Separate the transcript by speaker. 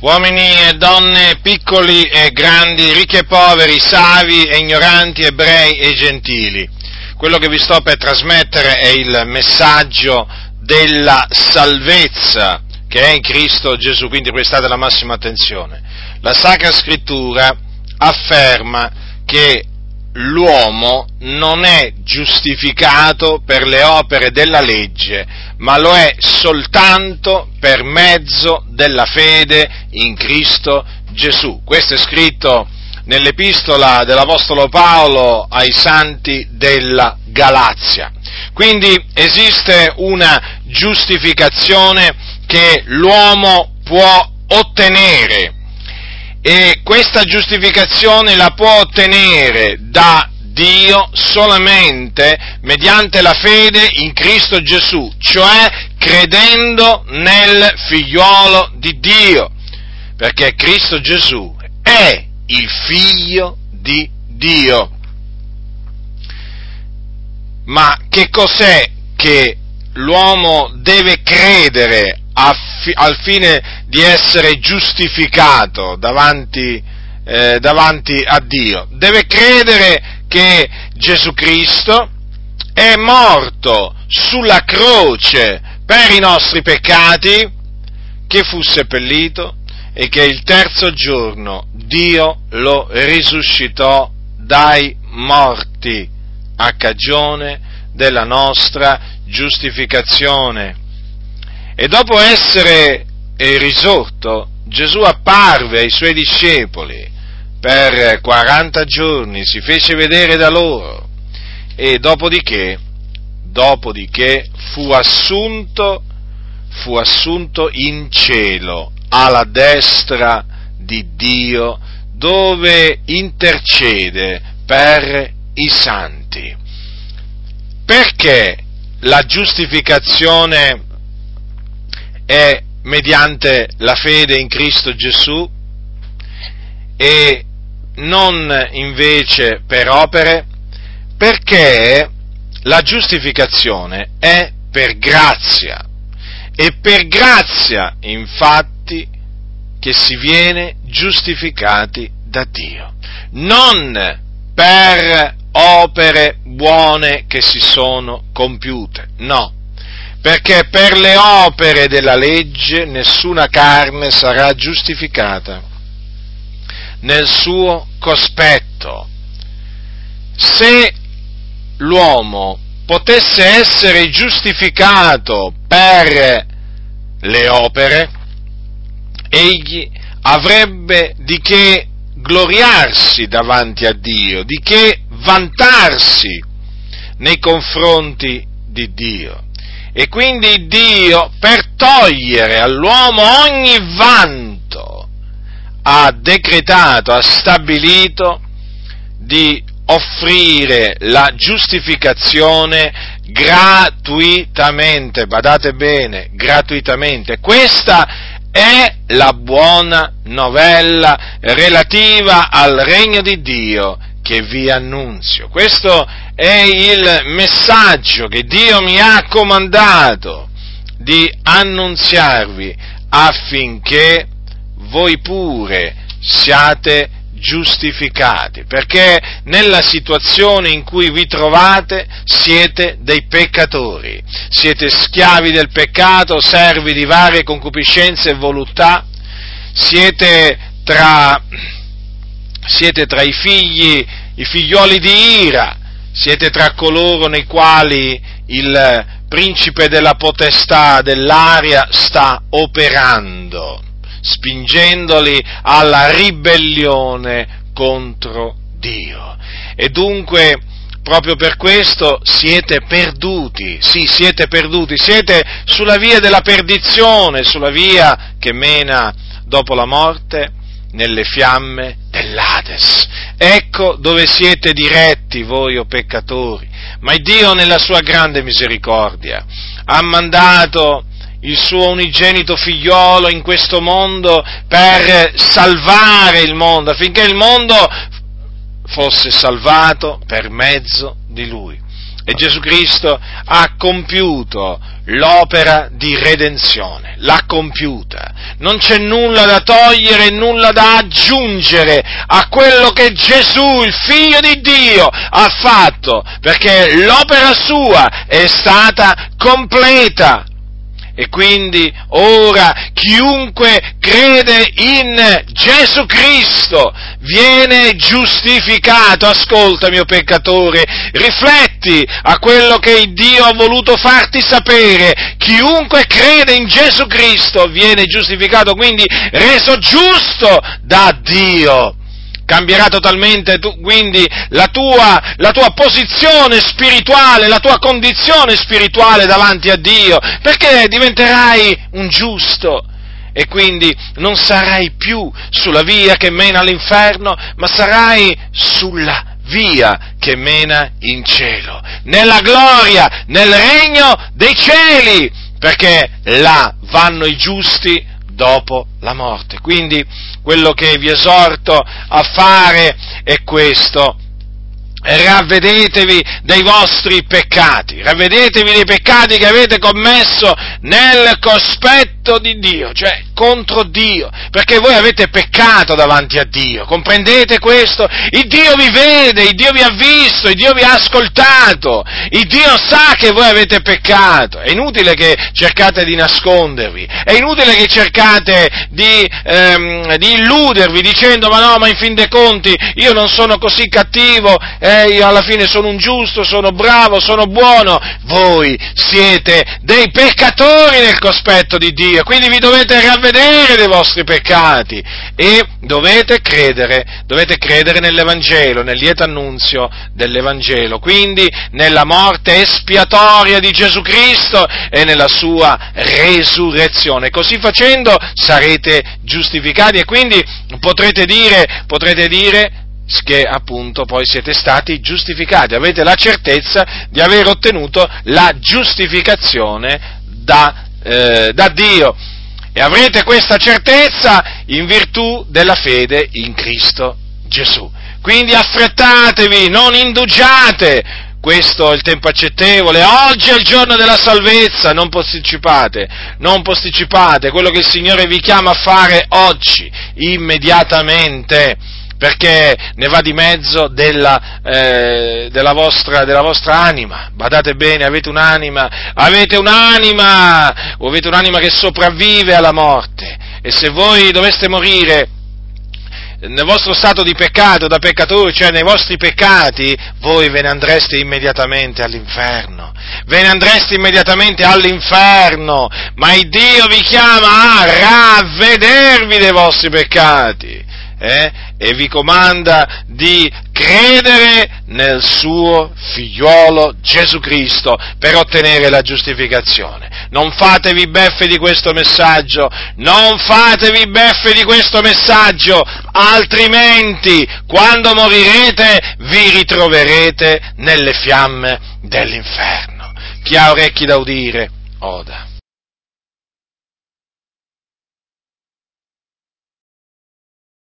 Speaker 1: uomini e donne, piccoli e grandi, ricchi e poveri, savi e ignoranti, ebrei e gentili. Quello che vi sto per trasmettere è il messaggio della salvezza che è in Cristo Gesù, quindi prestate la massima attenzione. La Sacra Scrittura afferma che l'uomo non è giustificato per le opere della legge, ma lo è soltanto per mezzo della fede in Cristo Gesù. Questo è scritto nell'epistola dell'Apostolo Paolo ai santi della Galazia. Quindi esiste una giustificazione che l'uomo può ottenere e questa giustificazione la può ottenere da Dio solamente mediante la fede in Cristo Gesù, cioè credendo nel figliuolo di Dio, perché Cristo Gesù è il figlio di Dio. Ma che cos'è che l'uomo deve credere al fine di essere giustificato davanti, eh, davanti a Dio. Deve credere che Gesù Cristo è morto sulla croce per i nostri peccati, che fu seppellito e che il terzo giorno Dio lo risuscitò dai morti a cagione della nostra giustificazione. E dopo essere risorto, Gesù apparve ai suoi discepoli per 40 giorni, si fece vedere da loro e dopodiché, dopodiché fu assunto, fu assunto in cielo alla destra di Dio dove intercede per i santi. Perché la giustificazione è mediante la fede in Cristo Gesù e non invece per opere, perché la giustificazione è per grazia. E per grazia, infatti, che si viene giustificati da Dio, non per opere buone che si sono compiute, no, perché per le opere della legge nessuna carne sarà giustificata nel suo cospetto. Se l'uomo potesse essere giustificato per le opere, egli avrebbe di che gloriarsi davanti a Dio, di che vantarsi nei confronti di Dio. E quindi Dio, per togliere all'uomo ogni vanto, ha decretato, ha stabilito di offrire la giustificazione gratuitamente, badate bene, gratuitamente. Questa è la buona novella relativa al regno di Dio che vi annunzio. Questo è il messaggio che Dio mi ha comandato di annunziarvi affinché voi pure siate giustificati, perché nella situazione in cui vi trovate siete dei peccatori, siete schiavi del peccato, servi di varie concupiscenze e voluttà, siete tra, siete tra i figli, i figlioli di ira, siete tra coloro nei quali il principe della potestà dell'aria sta operando spingendoli alla ribellione contro Dio. E dunque, proprio per questo siete perduti, sì, siete perduti, siete sulla via della perdizione, sulla via che mena dopo la morte nelle fiamme dell'Ades. Ecco dove siete diretti voi o peccatori, ma Dio nella sua grande misericordia ha mandato il suo unigenito figliolo in questo mondo per salvare il mondo, affinché il mondo fosse salvato per mezzo di lui. E Gesù Cristo ha compiuto l'opera di redenzione, l'ha compiuta. Non c'è nulla da togliere, nulla da aggiungere a quello che Gesù, il Figlio di Dio, ha fatto, perché l'opera sua è stata completa. E quindi ora chiunque crede in Gesù Cristo viene giustificato. Ascolta mio peccatore, rifletti a quello che Dio ha voluto farti sapere. Chiunque crede in Gesù Cristo viene giustificato, quindi reso giusto da Dio cambierà totalmente tu, quindi la tua, la tua, posizione spirituale, la tua condizione spirituale davanti a Dio, perché diventerai un giusto e quindi non sarai più sulla via che mena all'inferno, ma sarai sulla via che mena in cielo, nella gloria, nel regno dei cieli, perché là vanno i giusti dopo la morte. Quindi quello che vi esorto a fare è questo. Ravvedetevi dei vostri peccati, ravvedetevi dei peccati che avete commesso nel cospetto di Dio, cioè contro Dio, perché voi avete peccato davanti a Dio, comprendete questo? Il Dio vi vede, il Dio vi ha visto, il Dio vi ha ascoltato, il Dio sa che voi avete peccato, è inutile che cercate di nascondervi, è inutile che cercate di, ehm, di illudervi dicendo ma no, ma in fin dei conti io non sono così cattivo, eh, io alla fine sono un giusto, sono bravo, sono buono, voi siete dei peccatori nel cospetto di Dio, quindi vi dovete ravvedere dei vostri peccati e dovete credere, dovete credere nell'Evangelo, nel lieto annunzio dell'Evangelo, quindi nella morte espiatoria di Gesù Cristo e nella sua resurrezione. Così facendo sarete giustificati e quindi potrete dire, potrete dire che appunto poi siete stati giustificati, avete la certezza di aver ottenuto la giustificazione da, eh, da Dio. E avrete questa certezza in virtù della fede in Cristo Gesù. Quindi affrettatevi, non indugiate, questo è il tempo accettevole, oggi è il giorno della salvezza, non posticipate, non posticipate. Quello che il Signore vi chiama a fare oggi, immediatamente perché ne va di mezzo della, eh, della, vostra, della, vostra, anima. Badate bene, avete un'anima, avete un'anima, avete un'anima che sopravvive alla morte. E se voi doveste morire nel vostro stato di peccato, da peccatori, cioè nei vostri peccati, voi ve ne andreste immediatamente all'inferno. Ve ne andreste immediatamente all'inferno, ma il Dio vi chiama a ravvedervi dei vostri peccati eh, e vi comanda di credere nel suo figliuolo Gesù Cristo per ottenere la giustificazione. Non fatevi beffe di questo messaggio, non fatevi beffe di questo messaggio, altrimenti quando morirete vi ritroverete nelle fiamme dell'inferno. Chi ha orecchi da udire, oda.